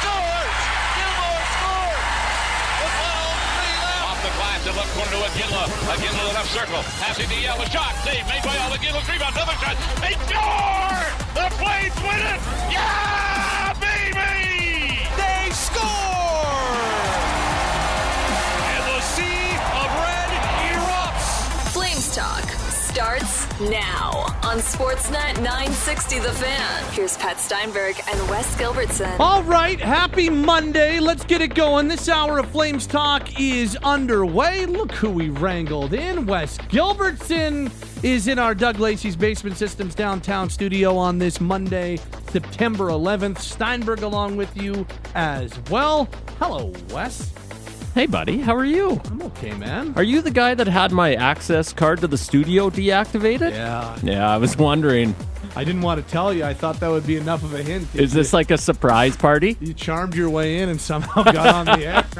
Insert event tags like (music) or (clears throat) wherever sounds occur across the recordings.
scores! Gilmour scores! With 103 left. Off the glass, the left corner to Iginla. Iginla the left circle. Passing to Yelle. A shot. Save made by Al Iginla. Rebound. Another shot. They score! The Flames win it! Yeah, baby! They score! And the sea of red erupts. Flames Talk starts now on Sportsnet 960 The Fan. Here's Pat Steinberg and Wes Gilbertson. All right, happy Monday. Let's get it going. This hour of Flames Talk is underway. Look who we wrangled in. Wes Gilbertson is in our Doug Lacey's Basement Systems downtown studio on this Monday, September 11th. Steinberg along with you as well. Hello, Wes. Hey, buddy, how are you? I'm okay, man. Are you the guy that had my access card to the studio deactivated? Yeah, Yeah, I was wondering. I didn't want to tell you. I thought that would be enough of a hint. Is this like a surprise party? you charmed your way in and somehow (laughs) got on the air? (laughs)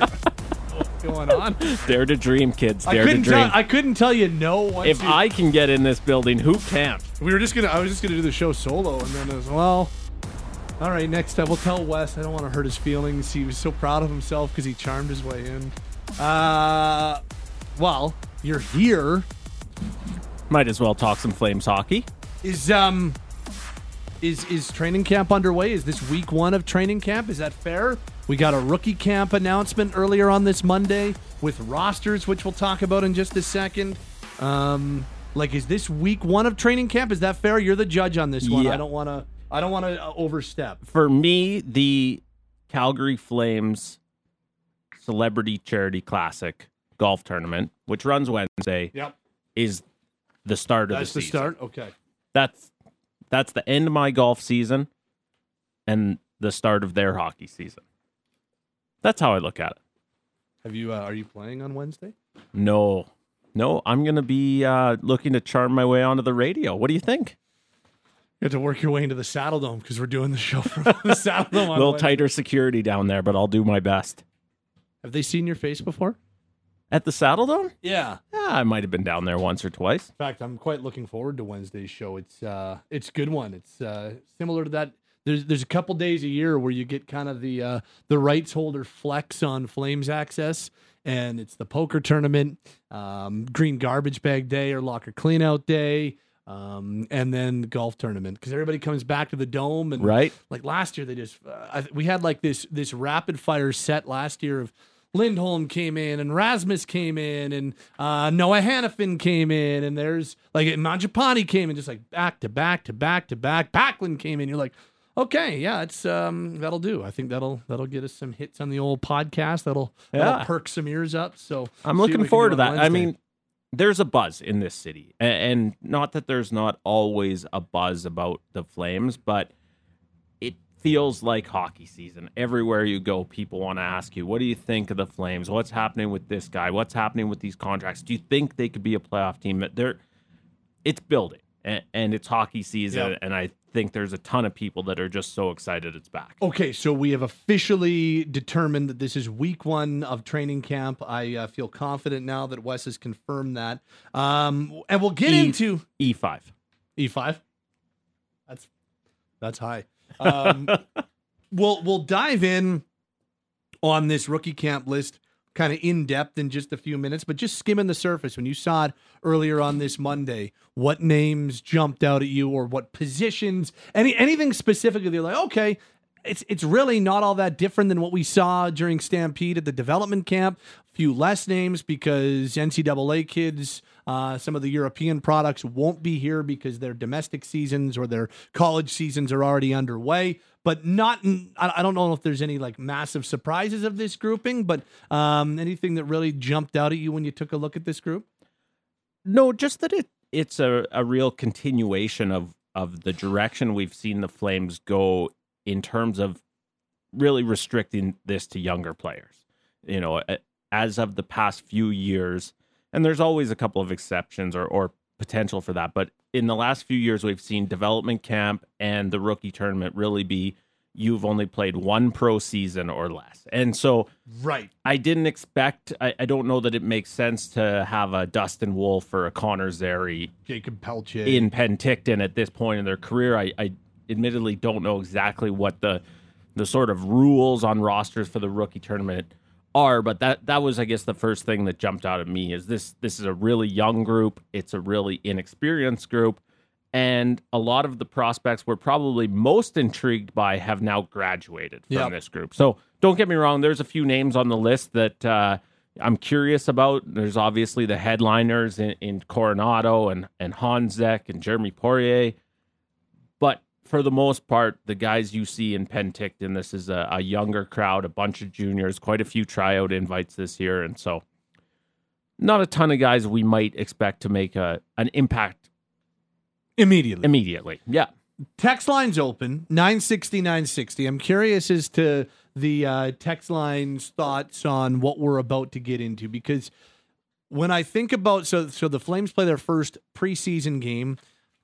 What's going on? Dare to dream, kids. I Dare to couldn't dream. tell. I couldn't tell you no. Once if you- I can get in this building, who can't? we were just gonna, I was just gonna do the show solo, and then as well. All right, next time we'll tell Wes. I don't want to hurt his feelings. He was so proud of himself because he charmed his way in. Uh, well, you're here. Might as well talk some Flames hockey. Is um, is is training camp underway? Is this week one of training camp? Is that fair? We got a rookie camp announcement earlier on this Monday with rosters, which we'll talk about in just a second. Um, like, is this week one of training camp? Is that fair? You're the judge on this one. Yeah. I don't want to. I don't want to uh, overstep. For me, the Calgary Flames Celebrity Charity Classic golf tournament, which runs Wednesday, Yep, is the start of that's the the season. start. Okay. That's that's the end of my golf season and the start of their hockey season. That's how I look at it. Have you? Uh, are you playing on Wednesday? No, no, I'm gonna be uh, looking to charm my way onto the radio. What do you think? You have to work your way into the Saddle Dome because we're doing the show (laughs) from the Saddle Dome. A little Wednesday. tighter security down there, but I'll do my best. Have they seen your face before? At the Saddle Dome? Yeah. Yeah, I might have been down there once or twice. In fact, I'm quite looking forward to Wednesday's show. It's uh, it's a good one. It's uh, similar to that. There's there's a couple days a year where you get kind of the uh, the rights holder flex on Flames access, and it's the poker tournament, um, green garbage bag day or locker cleanout day, um, and then the golf tournament because everybody comes back to the dome and Right? like last year they just uh, I, we had like this this rapid fire set last year of Lindholm came in and Rasmus came in and uh, Noah Hanifin came in and there's like Mangiapane came in just like back to back to back to back. Backlund came in. You're like, okay, yeah, it's um that'll do. I think that'll that'll get us some hits on the old podcast. That'll that'll Yeah. perk some ears up. So I'm looking forward to that. I mean, there's a buzz in this city, and not that there's not always a buzz about the Flames, but it feels like hockey season. Everywhere you go, people want to ask you, "What do you think of the Flames? What's happening with this guy? What's happening with these contracts? Do you think they could be a playoff team?" They're, it's building, and, and it's hockey season, Yep. and I think there's a ton of people that are just so excited it's back. Okay, so we have officially determined that this is week one of training camp. I uh, feel confident now that Wes has confirmed that. Um, and we'll get E- into E5. E five. That's that's high. Um, (laughs) we'll we'll dive in on this rookie camp list kind of in depth in just a few minutes, but just skimming the surface. When you saw it earlier on this Monday, what names jumped out at you, or what positions? Any anything specifically? They're like, okay, it's it's really not all that different than what we saw during Stampede at the development camp. A few less names because NCAA kids, uh, some of the European products won't be here because their domestic seasons or their college seasons are already underway. But not, I I don't know if there's any like massive surprises of this grouping, but um, anything that really jumped out at you when you took a look at this group. No, just that it it's a, a real continuation of of the direction we've seen the Flames go in terms of really restricting this to younger players. You know, as of the past few years, and there's always a couple of exceptions or or potential for that, but in the last few years we've seen development camp and the rookie tournament really be you've only played one pro season or less. And so Right. I didn't expect. I, I don't know that it makes sense to have a Dustin Wolf or a Connor Zary, Jakob Pelletier. in Penticton at this point in their career. I, I admittedly don't know exactly what the the sort of rules on rosters for the rookie tournament are, but that that was I guess the first thing that jumped out at me is this this is a really young group, it's a really inexperienced group, and a lot of the prospects we're probably most intrigued by have now graduated from Yep. this group. So don't get me wrong, there's a few names on the list that uh, I'm curious about. There's obviously the headliners in, in Coronato and and Honzek and Jeremy Poirier, for the most part, the guys you see in Penticton, this is a, a younger crowd, a bunch of juniors, quite a few tryout invites this year, and so not a ton of guys we might expect to make a an impact Immediately. immediately. Yeah. text lines open 960 960 i'm curious as to the uh, text lines thoughts on what we're about to get into because when i think about so so the flames play their first preseason game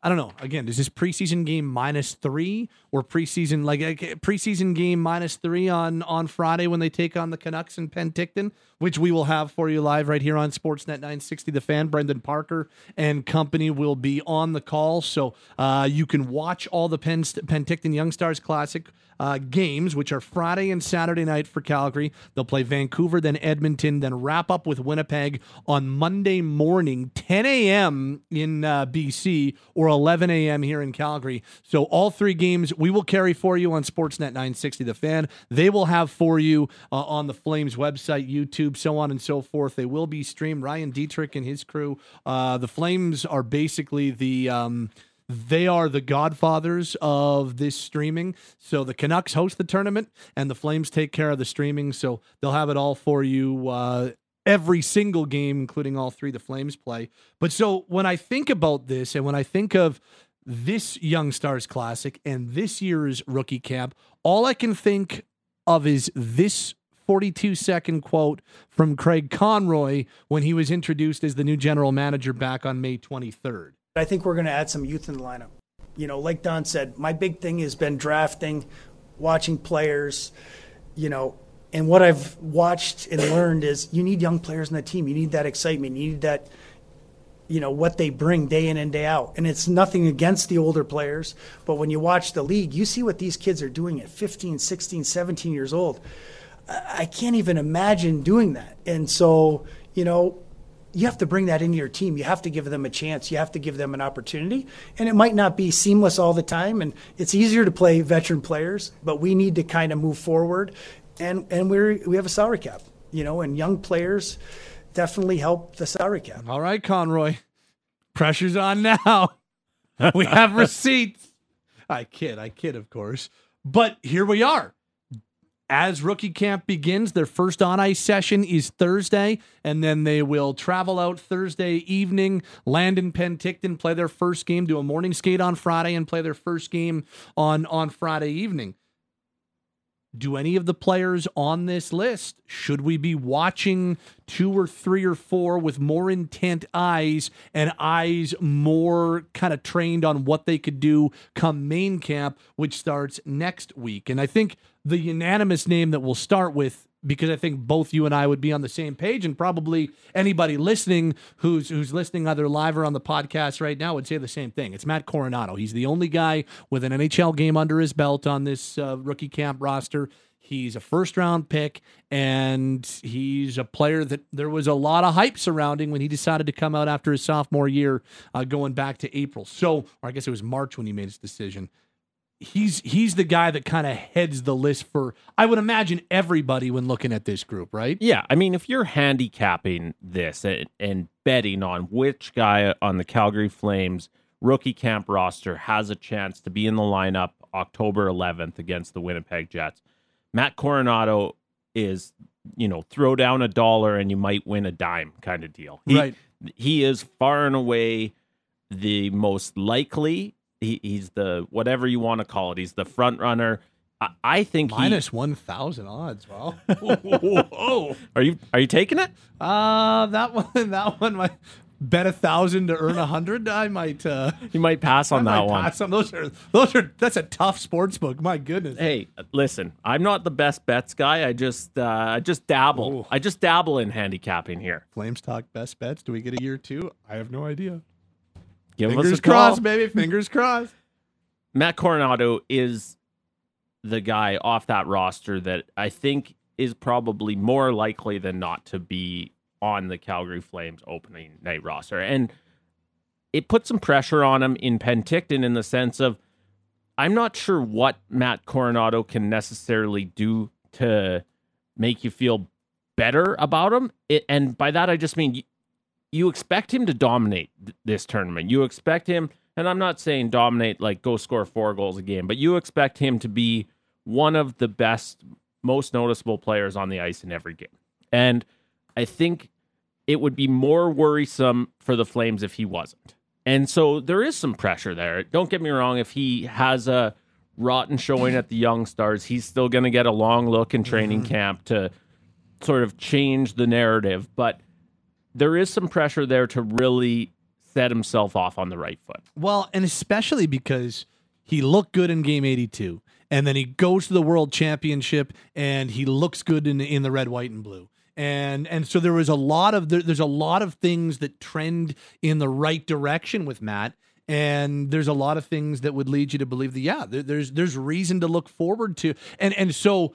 i don't know. Again is this preseason game minus three or preseason like preseason game minus three on on friday when they take on the canucks in penticton which we will have for you live right here on sportsnet 960 the fan brendan parker and company will be on the call. So uh, you can watch all the Pen- penticton young stars classic uh, games which are friday and saturday night for calgary. They'll play vancouver then edmonton then wrap up with winnipeg on monday morning 10 a.m in uh, bc or 11 a.m here in calgary. So all three games we will carry for you on sportsnet 960 the fan they will have for you uh, on the flames website youtube so on and so forth they will be streamed ryan dietrich and his crew uh, the flames are basically the um, they are the godfathers of this streaming. So the Canucks host the tournament and the Flames take care of the streaming. So they'll have it all for you uh, every single game, including all three the Flames play. But so when I think about this and when I think of this Young Stars Classic and this year's rookie camp, all I can think of is this 42 second quote from Craig Conroy when he was introduced as the new general manager back on May 23rd. I think we're going to add some youth in the lineup. You know, like Don said, my big thing has been drafting, watching players, you know, and what I've watched and learned is you need young players in the team. You need that excitement. You need that, you know, what they bring day in and day out. And it's nothing against the older players, but when you watch the league, you see what these kids are doing at 15, 16, 17 years old. I can't even imagine doing that. And so, you know, you have to bring that into your team. You have to give them a chance. You have to give them an opportunity. And it might not be seamless all the time. And it's easier to play veteran players, but we need to kind of move forward. And and we're we have a salary cap, you know, and young players definitely help the salary cap. All right, Conroy. Pressure's on now. (laughs) we have receipts. I kid, I kid, of course. But here we are. As rookie camp begins, their first on ice session is Thursday, and then they will travel out Thursday evening, land in Penticton, play their first game, do a morning skate on Friday, and play their first game on, on Friday evening. Do any of the players on this list should we be watching two or three or four with more intent eyes and eyes more kind of trained on what they could do come main camp which starts next week? And i think the unanimous name that we'll start with because I think both you and I would be on the same page, and probably anybody listening who's who's listening either live or on the podcast right now would say the same thing. It's Matt Coronato. He's the only guy with an NHL game under his belt on this uh, rookie camp roster. He's a first round pick, and he's a player that there was a lot of hype surrounding when he decided to come out after his sophomore year, uh, going back to April. So, or I guess it was March when he made his decision he's he's the guy that kind of heads the list for I would imagine everybody when looking at this group, right? Yeah, I mean, if you're handicapping this and, and betting on which guy on the Calgary Flames rookie camp roster has a chance to be in the lineup October 11th against the Winnipeg Jets, Matt Coronato is, you know, throw down a dollar and you might win a dime kind of deal. He, Right. He is far and away the most likely. He, he's the whatever you want to call it. He's the front runner. I, I think he, Minus one thousand odds. Well, (laughs) whoa. Are you are you taking it? Uh that one (laughs) that one might bet a thousand to earn a hundred. I might uh You might pass on I that one. pass on those are those are that's a tough sports book. My goodness. Hey, listen, I'm not the best bets guy. I just uh, I just dabble. Ooh. I just dabble in handicapping here. Flames talk best bets. Do we get a year two? I have no idea. Give us Fingers a call. crossed, baby. Fingers crossed. Matt Coronato is the guy off that roster that I think is probably more likely than not to be on the Calgary Flames opening night roster. And it put some pressure on him in Penticton in the sense of I'm not sure what Matt Coronato can necessarily do to make you feel better about him. It, and by that, I just mean you, expect him to dominate th- this tournament. You expect him, and I'm not saying dominate like go score four goals a game, but you expect him to be one of the best, most noticeable players on the ice in every game. And I think it would be more worrisome for the Flames if he wasn't. And so there is some pressure there. Don't get me wrong, if he has a rotten showing at the Young Stars, he's still going to get a long look in training mm-hmm. camp to sort of change the narrative. But there is some pressure there to really set himself off on the right foot. Well, and especially because he looked good in game 82 and then he goes to the world championship and he looks good in in the red white and blue. And and so there was a lot of there, there's a lot of things that trend in the right direction with Matt and there's a lot of things that would lead you to believe that yeah, there, there's there's reason to look forward to. And and so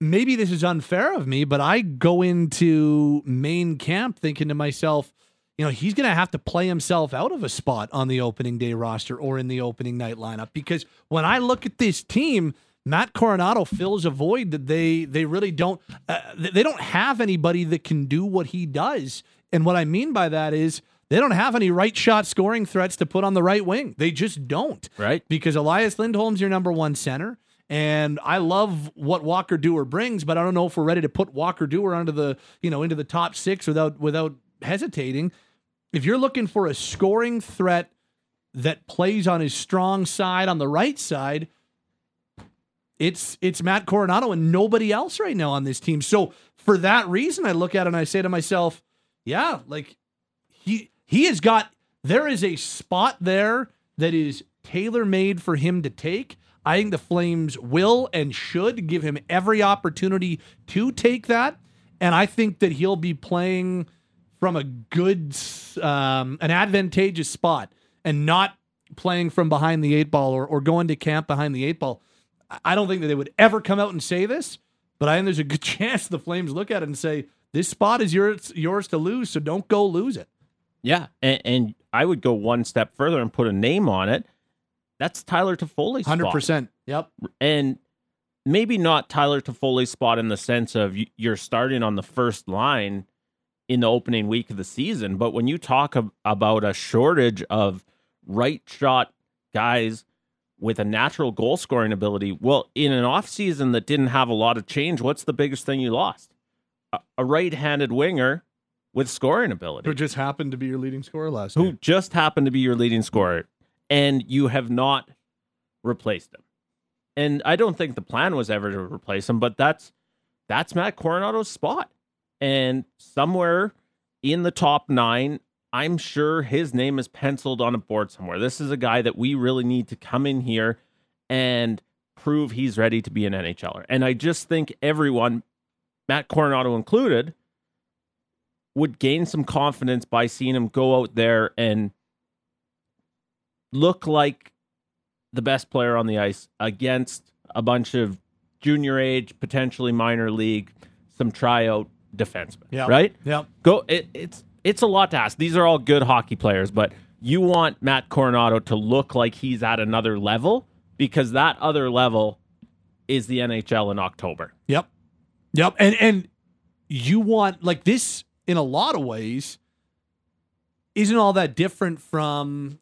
maybe this is unfair of me, but I go into main camp thinking to myself, you know, he's going to have to play himself out of a spot on the opening day roster or in the opening night lineup because when I look at this team, Matt Coronato fills a void that they they really don't uh, they don't have anybody that can do what he does. And what I mean by that is they don't have any right shot scoring threats to put on the right wing. They just don't. Right. Because Elias Lindholm's your number one center. And I love what Walker Duehr brings, but I don't know if we're ready to put Walker Duehr onto the, you know, into the top six without without hesitating. If you're looking for a scoring threat that plays on his strong side on the right side, it's it's Matt Coronato and nobody else right now on this team. So for that reason, I look at it and I say to myself, yeah, like he he has got there is a spot there that is tailor made for him to take. I think the Flames will and should give him every opportunity to take that, and I think that he'll be playing from a good, um, an advantageous spot, and not playing from behind the eight ball or, or going to camp behind the eight ball. I don't think that they would ever come out and say this, but I think there's a good (laughs) chance the Flames look at it and say, "This spot is yours, yours to lose, so don't go lose it." Yeah, and, and I would go one step further and put a name on it. That's Tyler Toffoli's Hundred spot. percent. Yep. and maybe not Tyler Toffoli's spot in the sense of you're starting on the first line in the opening week of the season, but when you talk about a shortage of right shot guys with a natural goal scoring ability, well, in an offseason that didn't have a lot of change, what's the biggest thing you lost? A, a right-handed winger with scoring ability Who just happened to be your leading scorer last who year. just happened to be your leading scorer, and you have not replaced him. And I don't think the plan was ever to replace him, but that's that's Matt Coronato's spot. And somewhere in the top nine, I'm sure his name is penciled on a board somewhere. This is a guy that we really need to come in here and prove he's ready to be an NHLer. And I just think everyone, Matt Coronato included, would gain some confidence by seeing him go out there and look like the best player on the ice against a bunch of junior age, potentially minor league, some tryout defensemen. Yep. Right? Yeah. Go it, it's it's a lot to ask. These are all good hockey players, but you want Matt Coronato to look like he's at another level because that other level is the NHL in October. Yep. Yep. And and you want like this in a lot of ways isn't all that different from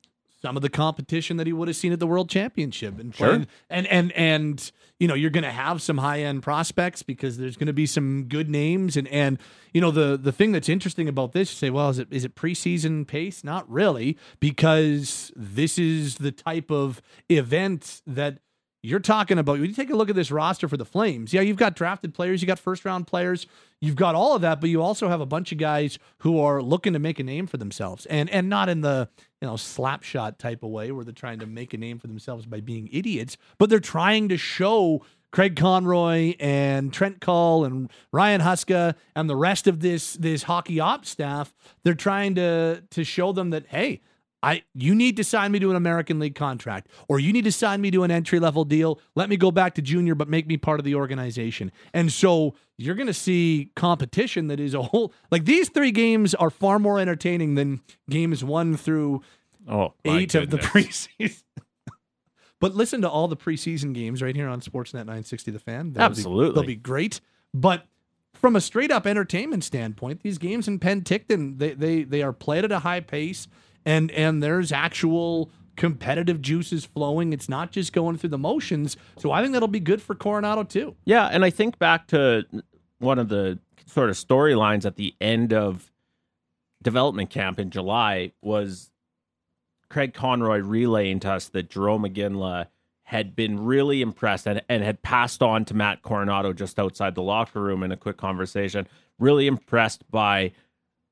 some of the competition that he would have seen at the World Championship and Sure. and and and you know you're going to have some high end prospects because there's going to be some good names. And and you know the the thing that's interesting about this you say well is it is it preseason pace? Not really because this is the type of event that you're talking about when you take a look at this roster for the Flames. Yeah, you've got drafted players, you got first round players, you've got all of that, but you also have a bunch of guys who are looking to make a name for themselves, and and not in the you know slap shot type of way where they're trying to make a name for themselves by being idiots, but they're trying to show. Craig Conroy and Trent Cull and Ryan Huska and the rest of this this hockey ops staff, they're trying to to show them that hey, I you need to sign me to an American League contract or you need to sign me to an entry level deal. Let me go back to junior but make me part of the organization. And so you're going to see competition that is a whole like these 3 games are far more entertaining than games 1 through Oh, my 8 of the preseason. (laughs) but listen to all the preseason games right here on Sportsnet 960 the fan. They'll be- Absolutely. they'll be great. But from a straight up entertainment standpoint, these games in Penticton, they they they are played at a high pace and and there's actual competitive juices flowing. It's not just going through the motions. So I think that'll be good for Coronato too. Yeah, and I think back to one of the sort of storylines at the end of development camp in July was Craig Conroy relaying to us that Jarome Iginla had been really impressed and, and had passed on to Matt Coronato just outside the locker room in a quick conversation, really impressed by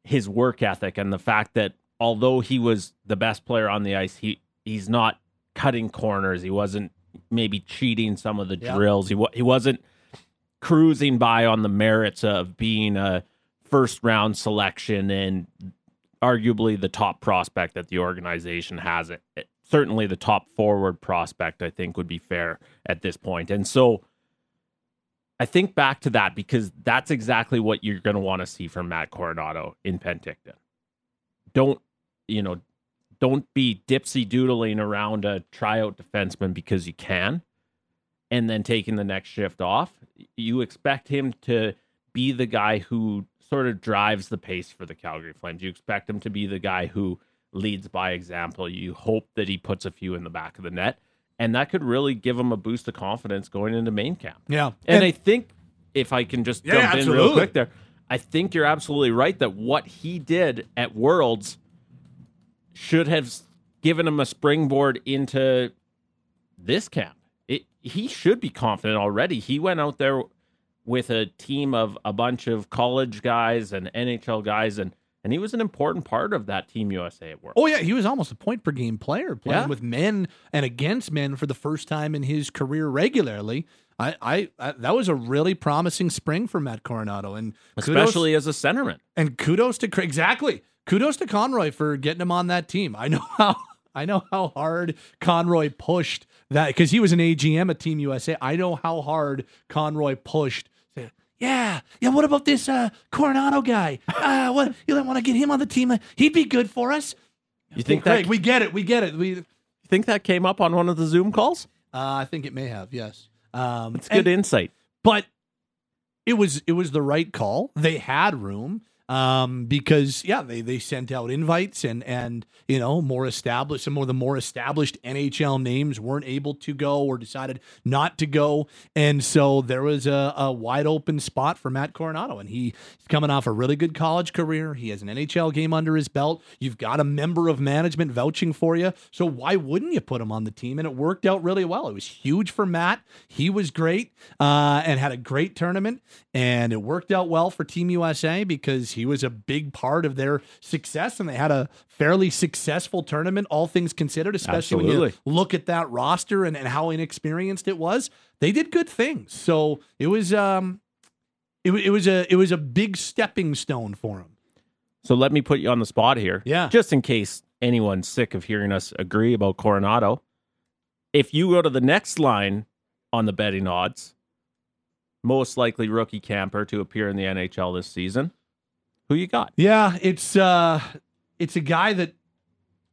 his work ethic and the fact that although he was the best player on the ice, he he's not cutting corners. He wasn't maybe cheating some of the Yeah. drills. He he wasn't cruising by on the merits of being a first round selection and arguably the top prospect that the organization has it. it- Certainly the top forward prospect, I think, would be fair at this point. And so I think back to that because that's exactly what you're going to want to see from Matt Coronato in Penticton. Don't, you know, don't be dipsy doodling around a tryout defenseman because you can and then taking the next shift off. You expect him to be the guy who sort of drives the pace for the Calgary Flames. You expect him to be the guy who leads by example. You hope that he puts a few in the back of the net. And that could really give him a boost of confidence going into main camp. Yeah. And, I think if I can just Yeah, jump in real quick there, I think you're absolutely right that what he did at Worlds should have given him a springboard into this camp. It, he should be confident already. He went out there with a team of a bunch of college guys and NHL guys, and and he was an important part of that Team USA at Worlds. Oh yeah, he was almost a point per game player playing Yeah. with men and against men for the first time in his career regularly. I, I, I that was a really promising spring for Matt Coronato, and kudos- especially as a centerman. and kudos to exactly kudos to Conroy for getting him on that team. I know how (laughs) I know how hard Conroy pushed that because he was an AGM at Team USA. I know how hard Conroy pushed. Yeah, yeah. What about this uh, Coronato guy? Uh, what you don't want to get him on the team? He'd be good for us. You think Craig, that we get it. We get it. We. you think that came up on one of the Zoom calls? Uh, I think it may have. Yes. Um, It's good and- insight. but it was it was the right call. They had room um, because yeah, they they sent out invites and and you know more established some of the more established NHL names weren't able to go or decided not to go, and so there was a, a wide open spot for Matt Coronato, and he's coming off a really good college career. He has an NHL game under his belt. You've got a member of management vouching for you, so why wouldn't you put him on the team? And it worked out really well. It was huge for Matt. He was great uh, and had a great tournament, and it worked out well for Team USA because he was a big part of their success, and they had a fairly successful tournament, all things considered. Especially when you look at that roster and, and how inexperienced it was. They did good things, so it was um, it, it was a it was a big stepping stone for him. So let me put you on the spot here. Yeah. Just in case anyone's sick of hearing us agree about Coronato. If you go to the next line on the betting odds, most likely rookie camper to appear in the NHL this season, who you got? Yeah, it's uh it's a guy that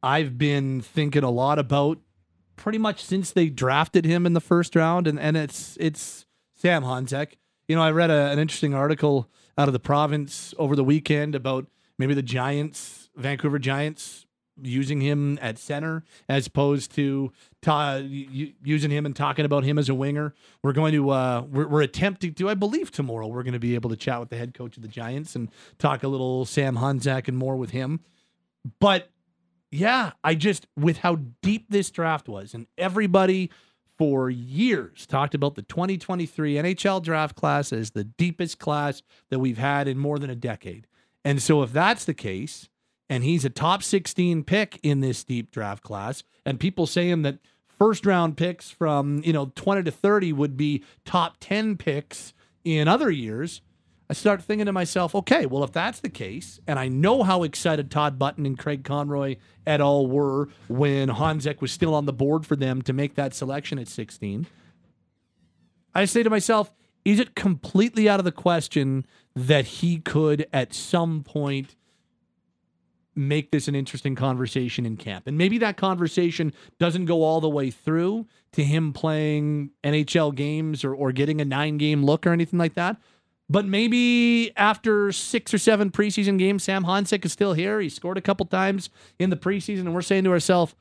I've been thinking a lot about pretty much since they drafted him in the first round and and it's it's Sam Honzek. You know, I read a, an interesting article out of the province over the weekend about maybe the Giants, Vancouver Giants using him at center as opposed to ta- using him and talking about him as a winger. We're going to uh, we're, we're attempting to. I believe tomorrow we're going to be able to chat with the head coach of the Giants and talk a little Sam Honzek and more with him. But yeah, I just with how deep this draft was, and everybody for years talked about the 2023 NHL draft class as the deepest class that we've had in more than a decade. And so if that's the case, and he's a top 16 pick in this deep draft class, and people saying that first round picks from, you know, 20 to 30 would be top 10 picks in other years, I start thinking to myself, okay, well, if that's the case, and I know how excited Tod Button and Craig Conroy et al. were when Honzek was still on the board for them to make that selection at 16, I say to myself, is it completely out of the question that he could at some point make this an interesting conversation in camp? And maybe that conversation doesn't go all the way through to him playing NHL games or, or getting a nine game look or anything like that. But maybe after six or seven preseason games, Sam Honzek is still here. He scored a couple times in the preseason, and we're saying to ourselves,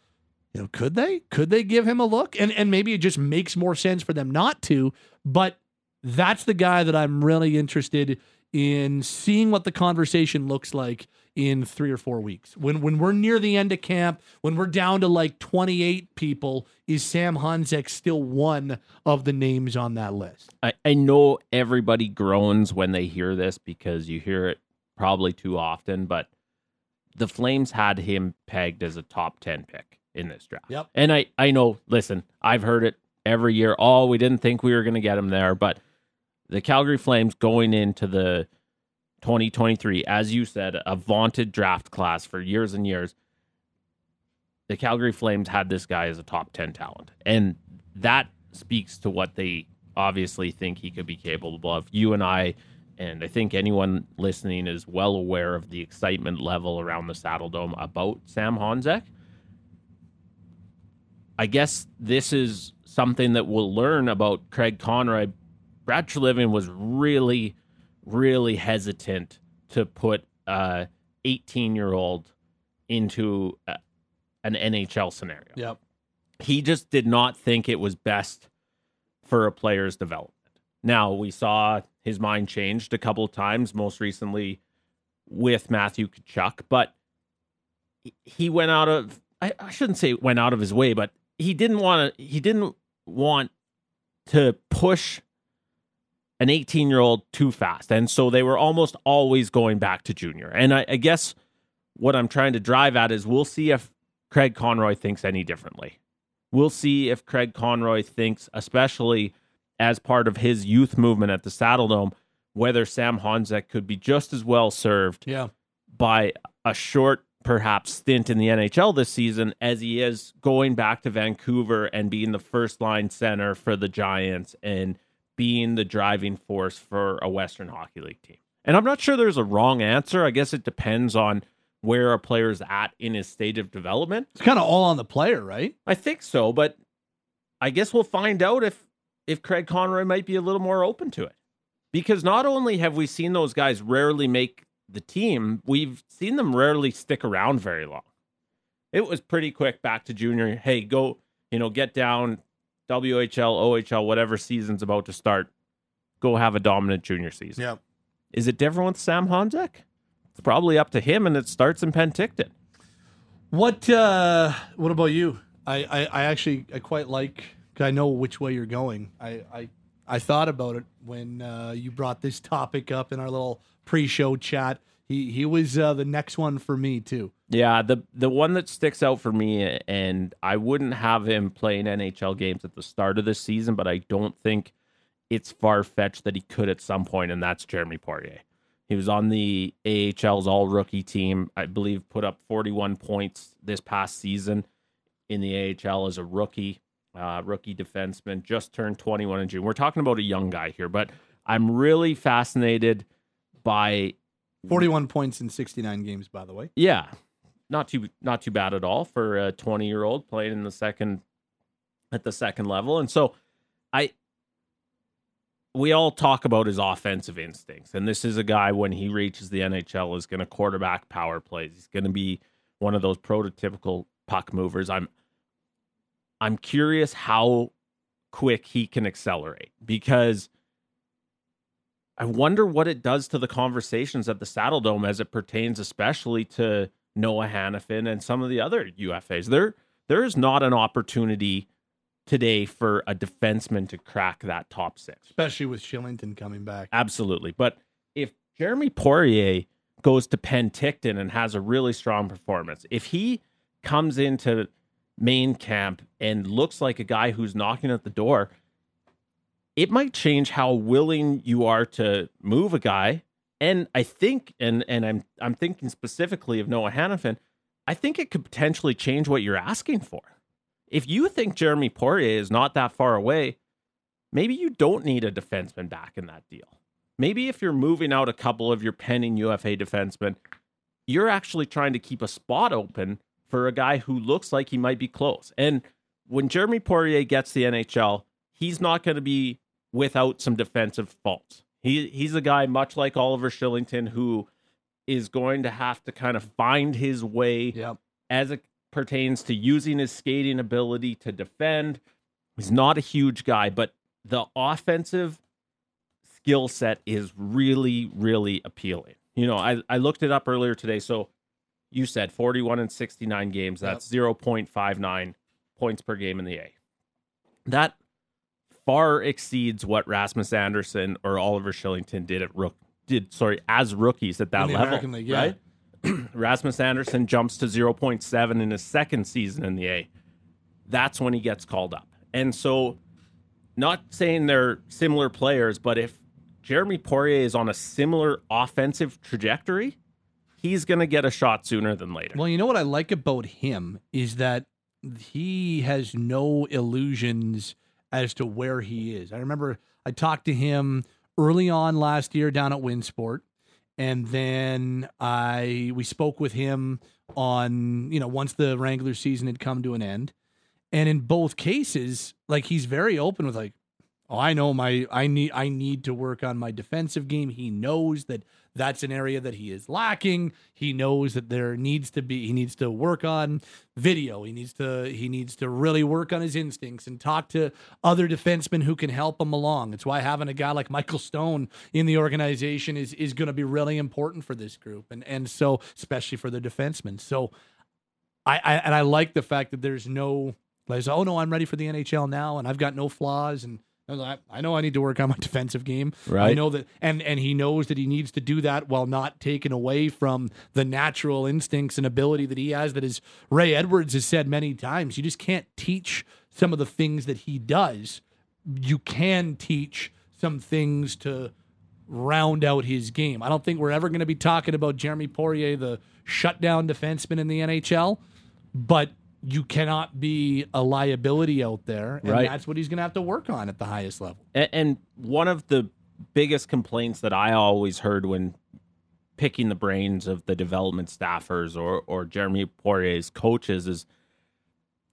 you know, could they? Could they give him a look? And and maybe it just makes more sense for them not to. But that's the guy that I'm really interested in seeing what the conversation looks like in three or four weeks. When when we're near the end of camp, when we're down to like 28 people, is Sam Honzek still one of the names on that list? I, I know everybody groans when they hear this because you hear it probably too often, but the Flames had him pegged as a top 10 pick in this draft. Yep. And I, I know, listen, I've heard it every year. Oh, we didn't think we were going to get him there, but the Calgary Flames going into the 2023, as you said, a vaunted draft class for years and years. The Calgary Flames had this guy as a top 10 talent. And that speaks to what they obviously think he could be capable of. You and I, and I think anyone listening is well aware of the excitement level around the Saddle Dome about Sam Honzek. I guess this is something that we'll learn about Craig Conroy. Brad Treliving was really, really hesitant to put a 18 year old into a, an NHL scenario. Yep. He just did not think it was best for a player's development. Now, we saw his mind changed a couple of times, most recently with Matthew Tkachuk, but he went out of I, I shouldn't say went out of his way, but he didn't want to he didn't want to push an 18 year old too fast. And so they were almost always going back to junior. And I, I guess what I'm trying to drive at is we'll see if Craig Conroy thinks any differently. We'll see if Craig Conroy thinks, especially as part of his youth movement at the Saddle Dome, whether Sam Honzek could be just as well served Yeah. by a short, perhaps, stint in the NHL this season as he is going back to Vancouver and being the first line center for the Giants and being the driving force for a Western Hockey League team. And I'm not sure there's a wrong answer. I guess it depends on where a player's at in his stage of development. It's kind of all on the player, right? I think so, but I guess we'll find out if if Craig Conroy might be a little more open to it. Because not only have we seen those guys rarely make the team, we've seen them rarely stick around very long. It was pretty quick back to junior. Hey, go, you know, get down WHL, OHL, whatever season's about to start. Go have a dominant junior season. Yeah. Is it different with Sam Honzek? It's probably up to him, and it starts in Penticton. What uh what about you? I I, I actually I quite like 'cause I know which way you're going. I I I thought about it when uh, you brought this topic up in our little pre-show chat. He he was uh, the next one for me too. Yeah, the the one that sticks out for me, and I wouldn't have him playing NHL games at the start of the season, but I don't think it's far fetched that he could at some point, and that's Jeremy Poirier. He was on the AHL's all rookie team, I believe, put up 41 points this past season in the AHL as a rookie, uh, rookie defenseman, just turned 21 in June. We're talking about a young guy here, but I'm really fascinated by 41 points in 69 games by the way. yeah, not too not too bad at all for a 20 year old playing in the second at the second level. And so I we all talk about his offensive instincts. And this is a guy when he reaches the NHL is going to quarterback power plays. He's going to be one of those prototypical puck movers. I'm I'm curious how quick he can accelerate because I wonder what it does to the conversations at the Saddle Dome as it pertains especially to Noah Hanifin and some of the other UFAs. There there is not an opportunity today for a defenseman to crack that top six. Especially with Kylington coming back. Absolutely. But if Jeremy Poirier goes to Penticton and has a really strong performance, if he comes into main camp and looks like a guy who's knocking at the door, it might change how willing you are to move a guy. And I think, and and I'm I'm thinking specifically of Noah Hanifin. I think it could potentially change what you're asking for. If you think Jeremy Poirier is not that far away, maybe you don't need a defenseman back in that deal. Maybe if you're moving out a couple of your pending UFA defensemen, you're actually trying to keep a spot open for a guy who looks like he might be close. And when Jeremy Poirier gets the NHL, he's not going to be without some defensive faults. He he's a guy much like Oliver Kylington who is going to have to kind of find his way Yep. as it pertains to using his skating ability to defend. He's not a huge guy, but the offensive skill set is really, really appealing. You know, I, I looked it up earlier today. So you said 41 and 69 games. That's 0.59 points per game in the A. That far exceeds what Rasmus Andersson or Oliver Kylington did at rook did sorry as rookies at that level. League, yeah. Right? (clears throat) Rasmus Andersson jumps to 0.7 in his second season in the A. That's when he gets called up. And so, not saying they're similar players, but if Jeremy Poirier is on a similar offensive trajectory, he's going to get a shot sooner than later. Well, you know what I like about him is that he has no illusions as to where he is. I remember I talked to him early on last year down at Winsport, and then I we spoke with him on you know once the Wrangler season had come to an end, and in both cases, like he's very open with like, oh, I know my I need I need to work on my defensive game. He knows that that's an area that he is lacking. He knows that there needs to be he needs to work on video. He needs to he needs to really work on his instincts and talk to other defensemen who can help him along. It's why having a guy like Michael Stone in the organization is is going to be really important for this group and and so especially for the defensemen. So I, I and I like the fact that there's no like oh no I'm ready for the NHL now and I've got no flaws and I I know I need to work on my (laughs) defensive game. I know that, and and he knows that he needs to do that while not taken away from the natural instincts and ability that he has. That is Ray Edwards has said many times. You just can't teach some of the things that he does. You can teach some things to round out his game. I don't think we're ever going to be talking about Jeremy Poirier, the shutdown defenseman in the NHL, but you cannot be a liability out there, and Right. that's what he's going to have to work on at the highest level. And, and one of the biggest complaints that I always heard when picking the brains of the development staffers or or Jeremy Poirier's coaches is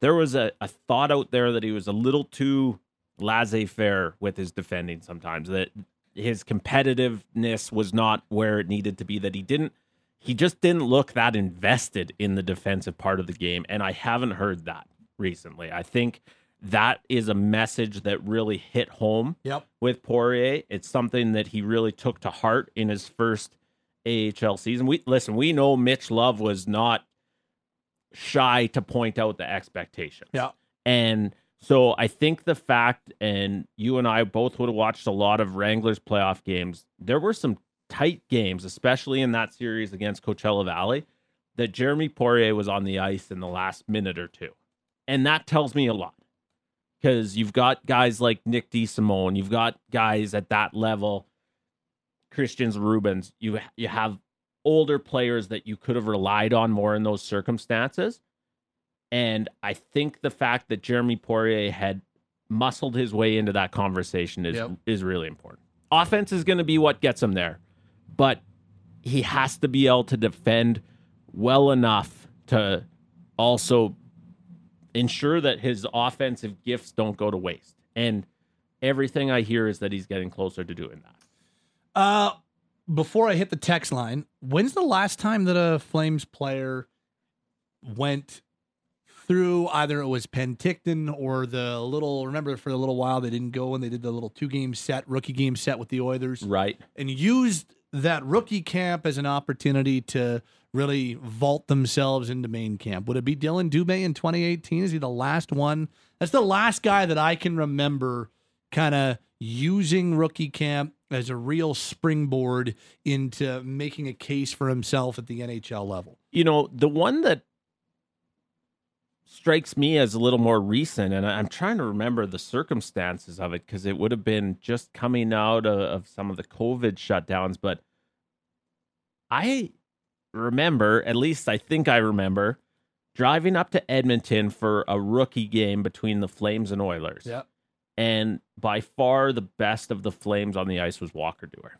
there was a, a thought out there that he was a little too laissez-faire with his defending sometimes that his competitiveness was not where it needed to be that he didn't he just didn't look that invested in the defensive part of the game and I haven't heard that recently. I think that is a message that really hit home Yep. with Poirier. It's something that he really took to heart in his first AHL season. We listen, we know Mitch Love was not shy to point out the expectations. Yeah. And so I think the fact, and you and I both would have watched a lot of Wranglers playoff games. There were some tight games, especially in that series against Coachella Valley, that Jeremy Poirier was on the ice in the last minute or two. And that tells me a lot because you've got guys like Nick DeSimone, you've got guys at that level, Kristians Rubins, you you have older players that you could have relied on more in those circumstances. And I think the fact that Jeremy Poirier had muscled his way into that conversation is Yep. is really important. Offense is going to be what gets him there, but he has to be able to defend well enough to also ensure that his offensive gifts don't go to waste. And everything I hear is that he's getting closer to doing that. Uh, before I hit the text line, when's the last time that a Flames player went through either it was Penticton or the little remember for a little while they didn't go and they did the little two game set, rookie game set with the Oilers Right. and used that rookie camp as an opportunity to really vault themselves into main camp. Would it be Dillon Dubé in 2018? Is he the last one? That's the last guy that I can remember kind of using rookie camp as a real springboard into making a case for himself at the NHL level. You know, the one that strikes me as a little more recent, and I'm trying to remember the circumstances of it because it would have been just coming out of, of some of the COVID shutdowns. But I remember, at least I think I remember, driving up to Edmonton for a rookie game between the Flames and Oilers. Yeah. And by far the best of the Flames on the ice was Walker Duehr.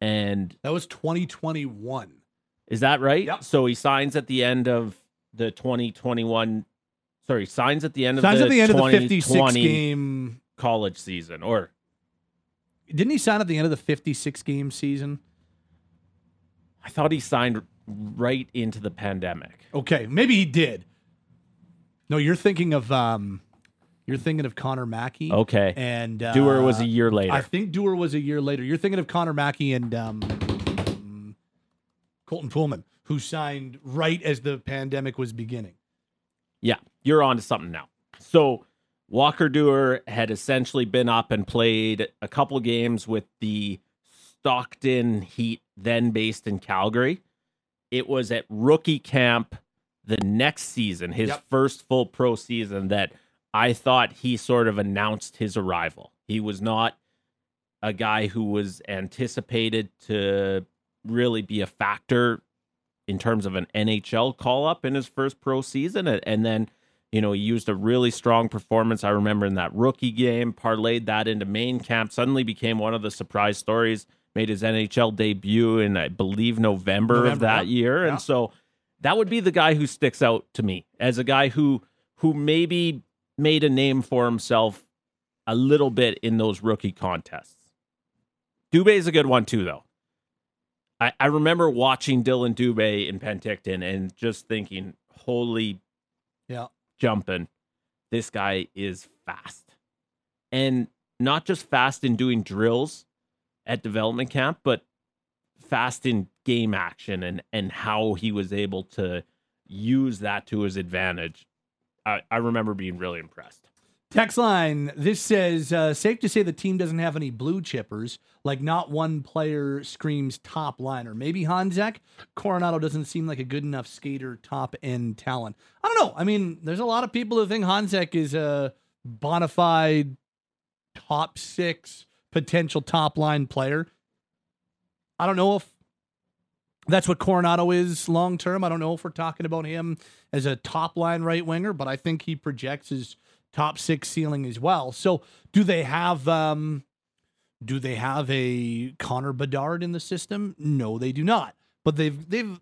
And That was 2021. is that right? Yep. So he signs at the end of the 2021 sorry, signs at the end of Signs the at the end of the 56 game. college season or Didn't he sign at the end of the 56 game season? I thought he signed right into the pandemic. Okay, maybe he did. No, you're thinking of um, you're thinking of Connor Mackey. Okay. and uh, Duehr was a year later. I think Duehr was a year later. You're thinking of Connor Mackey and um, Colton Poolman, who signed right as the pandemic was beginning. Yeah, you're on to something now. So Walker Duehr had essentially been up and played a couple games with the Stockton Heat, then based in Calgary. It was at rookie camp the next season, his Yep. first full pro season, that I thought he sort of announced his arrival. He was not a guy who was anticipated to really be a factor in terms of an NHL call up in his first pro season. And, then, you know, he used a really strong performance. I remember in that rookie game, parlayed that into main camp, suddenly became one of the surprise stories, made his NHL debut in, I believe, November, of that yeah. year. Yeah. And so that would be the guy who sticks out to me as a guy who who maybe made a name for himself a little bit in those rookie contests. Dubé is a good one too, though. I, I remember watching Dillon Dubé in Penticton and just thinking, holy Yeah. jumping, this guy is fast. And not just fast in doing drills at development camp, but fast in game action and, and how he was able to use that to his advantage. I, I remember being really impressed. Text line. This says uh, safe to say the team doesn't have any blue chippers. Like not one player screams top liner. Maybe Honzek. Coronato doesn't seem like a good enough skater, top end talent. I don't know. I mean, there's a lot of people who think Honzek is a bona fide top six potential top line player. I don't know if that's what Coronato is long term. I don't know if we're talking about him as a top line right winger, but I think he projects his top six ceiling as well. So do they have um do they have a Connor Bedard in the system? No, they do not. But they've they've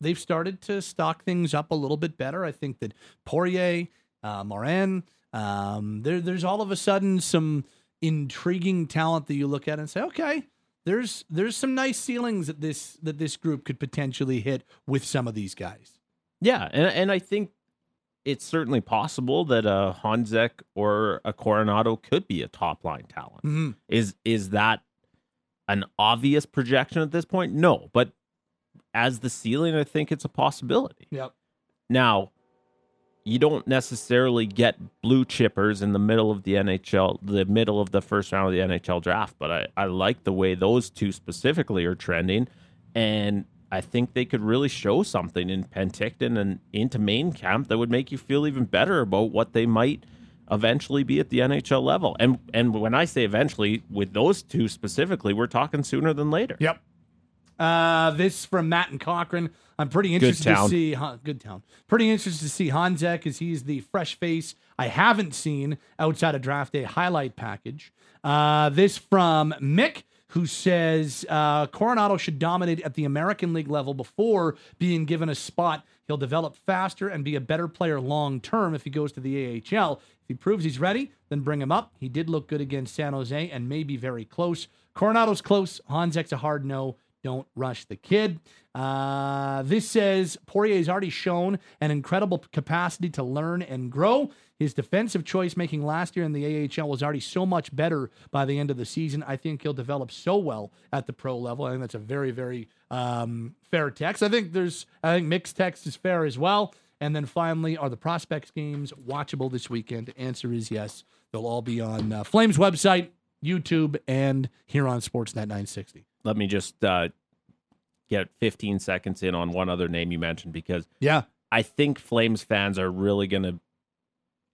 they've started to stock things up a little bit better. I think that Poirier, uh, Morin, um, there there's all of a sudden some intriguing talent that you look at and say, okay, there's there's some nice ceilings that this that this group could potentially hit with some of these guys. Yeah, and and I think it's certainly possible that a Honzek or a Coronato could be a top line talent. Mhm. Is is that an obvious projection at this point? No, but as the ceiling, I think it's a possibility. Yep. Now, you don't necessarily get blue chippers in the middle of the NHL, the middle of the first round of the NHL draft, but I, I like the way those two specifically are trending. And I think they could really show something in Penticton and into main camp that would make you feel even better about what they might eventually be at the NHL level. And and when I say eventually, with those two specifically, we're talking sooner than later. Yep. Uh, this from Matt and Cochrane. I'm pretty interested to see. Huh, good town. Pretty interested to see Honzek as he's the fresh face I haven't seen outside of draft day highlight package. Uh, this from Mick, who says uh, Coronato should dominate at the American League level before being given a spot. He'll develop faster and be a better player long term if he goes to the AHL. If he proves he's ready, then bring him up. He did look good against San Jose and may be very close. Coronato's close. Honzek's a hard no. Don't rush the kid. Uh, this says Poirier's already shown an incredible capacity to learn and grow. His defensive choice making last year in the AHL was already so much better by the end of the season. I think he'll develop so well at the pro level. I think that's a very, very um, fair text. I think there's, I think mixed text is fair as well. And then finally, are the prospects games watchable this weekend? Answer is yes. They'll all be on uh, Flames website, YouTube, and here on Sportsnet 960. Let me just uh, get 15 seconds in on one other name you mentioned because Yeah. I think Flames fans are really going to.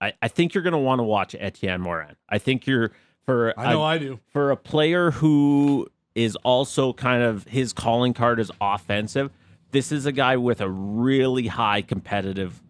I, I think you're going to want to watch Etienne Morin. I think you're for I know a, I do. for a player who is also kind of his calling card is offensive. This is a guy with a really high competitive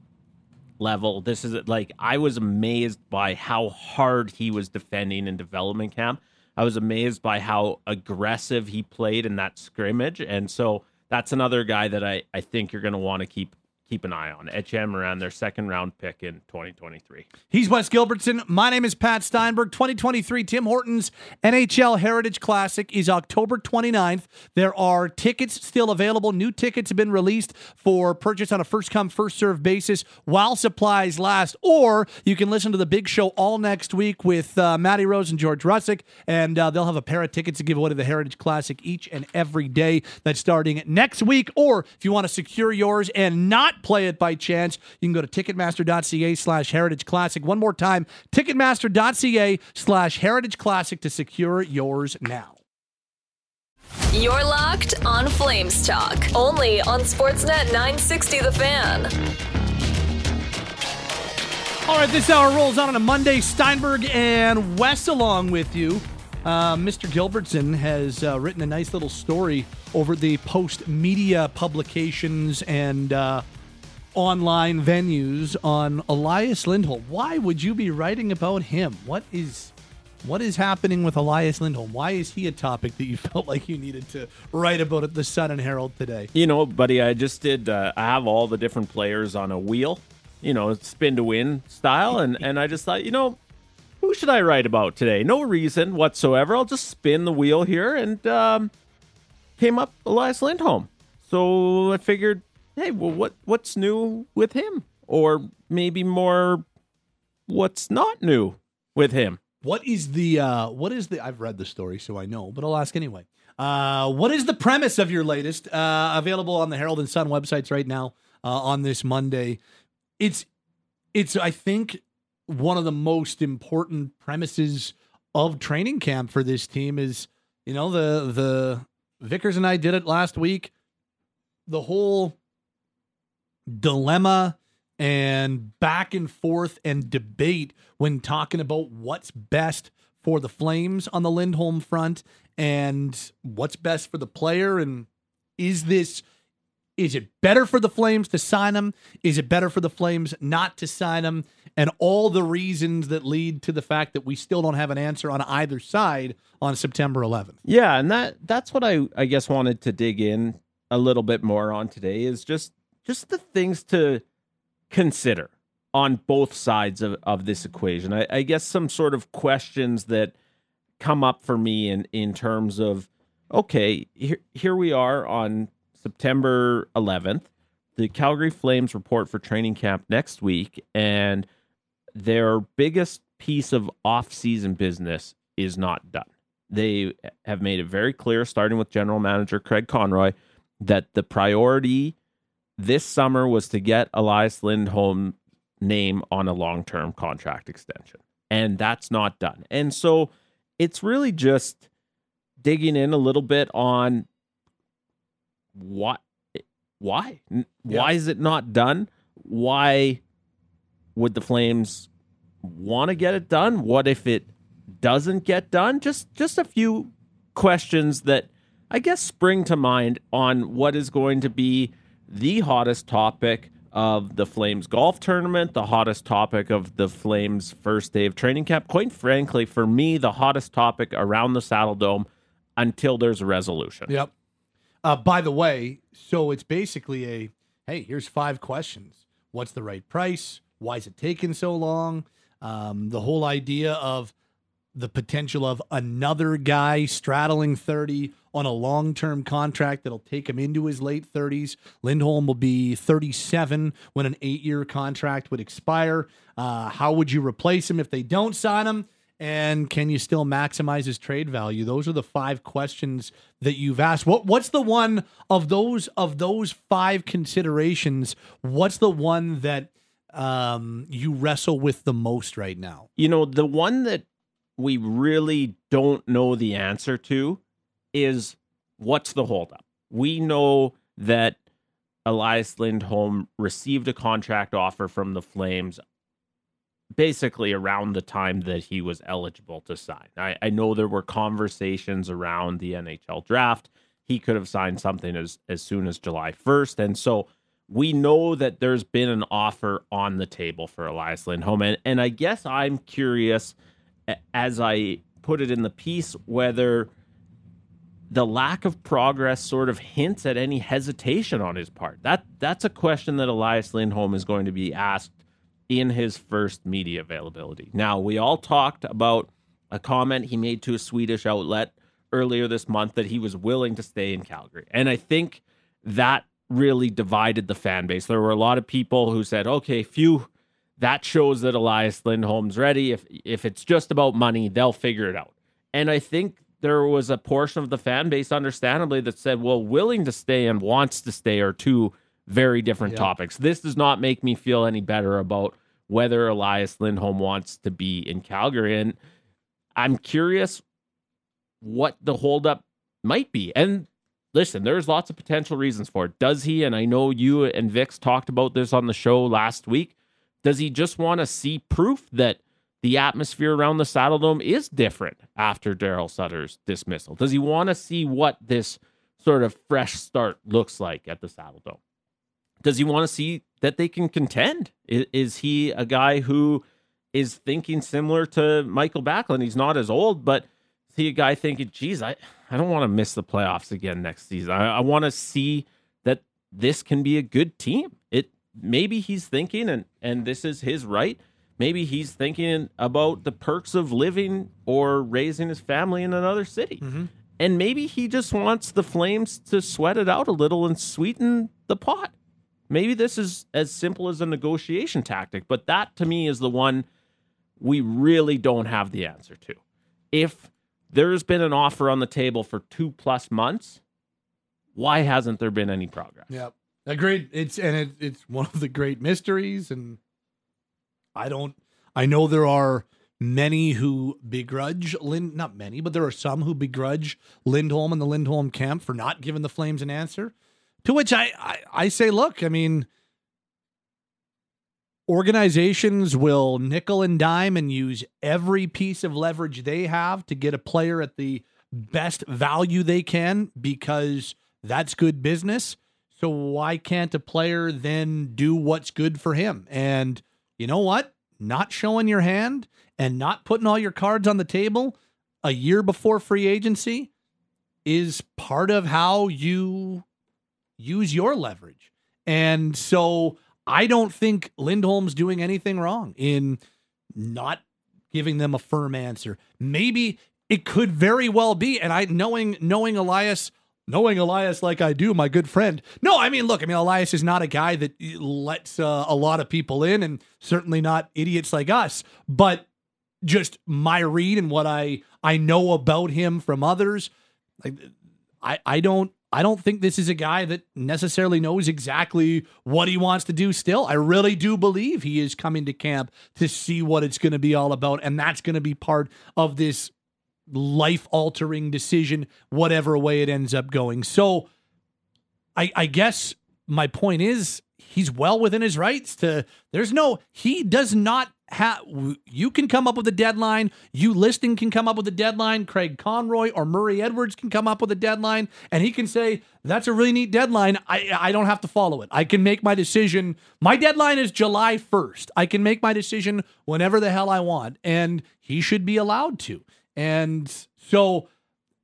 level. This is like I was amazed by how hard he was defending in development camp. I was amazed by how aggressive he played in that scrimmage, and so that's another guy that I, I think you're going to want to keep keep an eye on. Etienne around their second round pick in 2023. He's Wes Gilbertson. My name is Pat Steinberg. 2023 Tim Hortons NHL Heritage Classic is October 29th. There are tickets still available. New tickets have been released for purchase on a first come, first serve basis while supplies last. Or you can listen to the big show all next week with uh, Matty Rose and George Russick, and uh, they'll have a pair of tickets to give away to the Heritage Classic each and every day. That's starting next week. Or if you want to secure yours and not play it by chance, you can go to ticketmaster.ca slash heritage classic. One more time, ticketmaster.ca slash heritage classic to secure yours now. You're locked on Flames Talk, only on Sportsnet 960 The Fan. All right, this hour rolls on on a Monday. Steinberg and Wes along with you. Uh, Mr. Gilbertson has uh, written a nice little story over the post media publications and uh, online venues on Elias Lindholm. Why would you be writing about him? What is what is happening with Elias Lindholm? Why is he a topic that you (laughs) felt like you needed to write about at the Sun and Herald today? You know, buddy, I just did. Uh, I have all the different players on a wheel, you know, spin to win style, and and I just thought, you know, who should I write about today? No reason whatsoever. I'll just spin the wheel here, and um, came up Elias Lindholm. So I figured, hey, well, what what's new with him, or maybe more, what's not new with him? What is the uh what is the I've read the story so I know, but I'll ask anyway. Uh what is the premise of your latest uh available on the Herald and Sun websites right now uh on this Monday? It's it's I think one of the most important premises of training camp for this team is you know the the Vickers and I did it last week. The whole dilemma and back and forth and debate when talking about what's best for the Flames on the Lindholm front and what's best for the player and is this is it better for the Flames to sign him? Is it better for the Flames not to sign him? And all the reasons that lead to the fact that we still don't have an answer on either side on September 11th. Yeah, and that that's what I I guess wanted to dig in a little bit more on today is just just the things to consider on both sides of, of this equation. I, I guess some sort of questions that come up for me in in terms of okay, here here we are on September 11th. The Calgary Flames report for training camp next week and their biggest piece of off-season business is not done. They have made it very clear starting with general manager Craig Conroy that the priority this summer was to get Elias Lindholm name on a long-term contract extension. And that's not done. And so it's really just digging in a little bit on what why why is it not done? Why would the Flames want to get it done? What if it doesn't get done? Just just a few questions that I guess spring to mind on what is going to be the hottest topic of the Flames golf tournament, the hottest topic of the Flames first day of training camp. Quite frankly, for me, the hottest topic around the Saddledome until there's a resolution. Yep. Uh, by the way, so it's basically a hey, here's five questions. What's the right price? Why is it taking so long? Um, the whole idea of the potential of another guy straddling 30 on a long term contract that'll take him into his late 30s. Lindholm will be 37 when an eight year contract would expire. Uh, how would you replace him if they don't sign him? And can you still maximize his trade value? Those are the five questions that you've asked. What what's the one of those of those five considerations? What's the one that um, you wrestle with the most right now? You know, the one that we really don't know the answer to is what's the holdup? We know that Elias Lindholm received a contract offer from the Flames basically around the time that he was eligible to sign. I, I know there were conversations around the NHL draft. He could have signed something as, as soon as July 1st. And so we know that there's been an offer on the table for Elias Lindholm. And, and I guess I'm curious, as I put it in the piece, whether the lack of progress sort of hints at any hesitation on his part. That that's a question that Elias Lindholm is going to be asked in his first media availability. Now, we all talked about a comment he made to a Swedish outlet earlier this month that he was willing to stay in Calgary. And I think that really divided the fan base. There were a lot of people who said, "Okay, phew, that shows that Elias Lindholm's ready. If if it's just about money, they'll figure it out." And I think there was a portion of the fan base, understandably, that said, well, willing to stay and wants to stay are two very different yep. topics. This does not make me feel any better about whether Elias Lindholm wants to be in Calgary. And I'm curious what the holdup might be. And listen, there's lots of potential reasons for it. Does he, and I know you and Vix talked about this on the show last week, does he just want to see proof that the atmosphere around the Saddledome is different after Daryl Sutter's dismissal? Does he want to see what this sort of fresh start looks like at the Saddledome? Does he want to see that they can contend? Is, is he a guy who is thinking similar to Mikael Backlund? He's not as old, but is he a guy thinking, geez, I, I don't want to miss the playoffs again next season. I, I want to see that this can be a good team. It maybe he's thinking, and and this is his right maybe he's thinking about the perks of living or raising his family in another city. Mm-hmm. And maybe he just wants the Flames to sweat it out a little and sweeten the pot. Maybe this is as simple as a negotiation tactic, but that to me is the one we really don't have the answer to. If there's been an offer on the table for two plus months, why hasn't there been any progress? Yeah, agreed. It's and it, it's one of the great mysteries, and I don't. I know there are many who begrudge Lind, not many, but there are some who begrudge Lindholm and the Lindholm camp for not giving the Flames an answer. To which I, I, I say, look, I mean, organizations will nickel and dime and use every piece of leverage they have to get a player at the best value they can because that's good business. So why can't a player then do what's good for him? And you know what? Not showing your hand and not putting all your cards on the table a year before free agency is part of how you use your leverage. And so I don't think Lindholm's doing anything wrong in not giving them a firm answer. Maybe it could very well be and I knowing knowing Elias knowing Elias like I do, my good friend. No, I mean, look, I mean, Elias is not a guy that lets uh, a lot of people in, and certainly not idiots like us. But just my read and what I I know about him from others, like I I don't I don't think this is a guy that necessarily knows exactly what he wants to do still. I really do believe he is coming to camp to see what it's going to be all about. And that's going to be part of this life altering decision, whatever way it ends up going. So I, I guess my point is he's well within his rights to there's no he does not have you can come up with a deadline. You listing can come up with a deadline. Craig conroy or murray edwards can come up with a deadline. And he can say that's a really neat deadline. I i don't have to follow it. I can make my decision. My deadline is july 1st i can make my decision whenever the hell i want. And he should be allowed to and so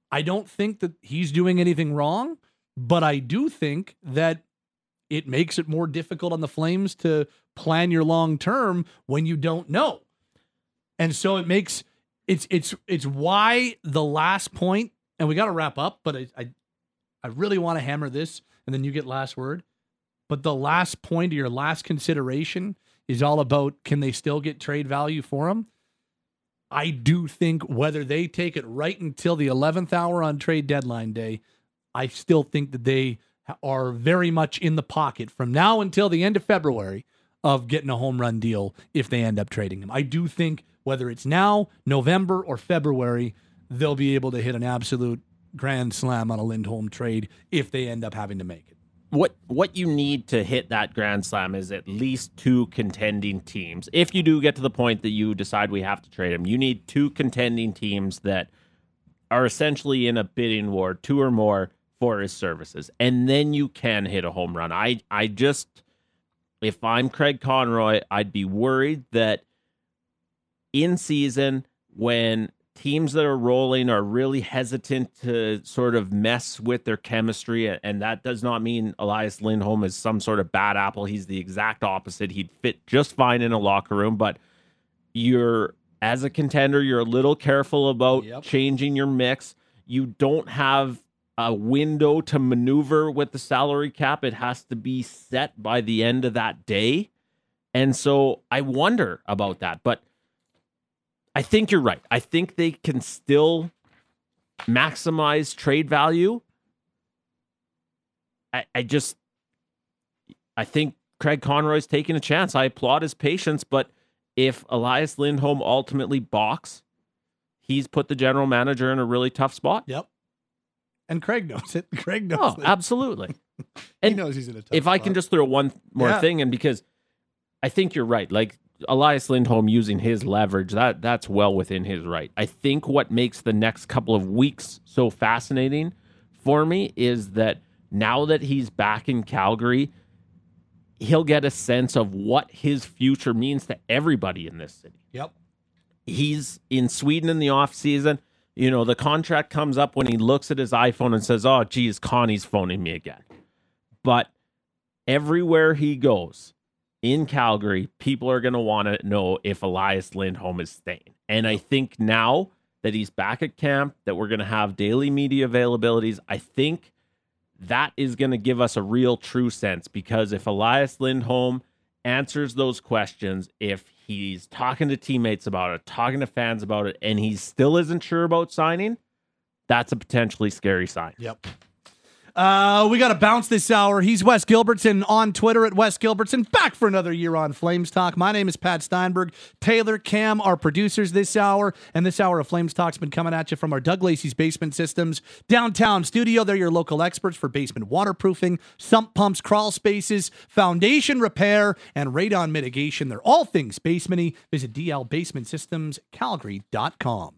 I don't think that he's doing anything wrong, but I do think that it makes it more difficult on the Flames to plan your long term when you don't know. And so it makes it's it's it's why the last point, and we got to wrap up, but I, I I really want to hammer this, and then you get last word. But the last point or your last consideration is all about can they still get trade value for him? I do think whether they take it right until the 11th hour on trade deadline day, I still think that they are very much in the pocket from now until the end of February of getting a home run deal if they end up trading him. I do think whether it's now, November, or February, they'll be able to hit an absolute grand slam on a Lindholm trade if they end up having to make it. What what you need to hit that grand slam is at least two contending teams. If you do get to the point that you decide we have to trade him, you need two contending teams that are essentially in a bidding war, two or more for his services, and then you can hit a home run. I I just if I'm Craig Conroy, I'd be worried that in season when teams that are rolling are really hesitant to sort of mess with their chemistry. And that does not mean Elias Lindholm is some sort of bad apple. He's the exact opposite. He'd fit just fine in a locker room, but you're as a contender, you're a little careful about Yep. changing your mix. You don't have a window to maneuver with the salary cap. It has to be set by the end of that day. And so I wonder about that. But I think you're right. I think they can still maximize trade value. I, I just I think Craig Conroy's taking a chance. I applaud his patience, but if Elias Lindholm ultimately balks, he's put the general manager in a really tough spot. Yep. And Craig knows it. (laughs) Craig knows Oh, it. absolutely. (laughs) he and knows he's in a tough spot. if I can just throw one more Yeah. thing in because I think you're right. Like Elias Lindholm using his leverage, that that's well within his right. I think what makes the next couple of weeks so fascinating for me is that now that he's back in Calgary, he'll get a sense of what his future means to everybody in this city Yep. he's in Sweden in the off season. You know, the contract comes up when he looks at his iPhone and says, "Oh, geez, Connie's phoning me again." But everywhere he goes in Calgary, people are going to want to know if Elias Lindholm is staying. And I think now that he's back at camp, that we're going to have daily media availabilities, I think that is going to give us a real true sense because if Elias Lindholm answers those questions, if he's talking to teammates about it, talking to fans about it, and he still isn't sure about signing, that's a potentially scary sign. Yep. Uh, we got to bounce this hour. He's Wes Gilbertson on Twitter at Wes Gilbertson. Back for another year on Flames Talk. My name is Pat Steinberg. Taylor, Cam, our producers this hour. And this hour of Flames Talk's been coming at you from our Doug Lacey's Basement Systems downtown studio. They're your local experts for basement waterproofing, sump pumps, crawl spaces, foundation repair, and radon mitigation. They're all things basementy. Visit dlbasementsystemscalgary.com.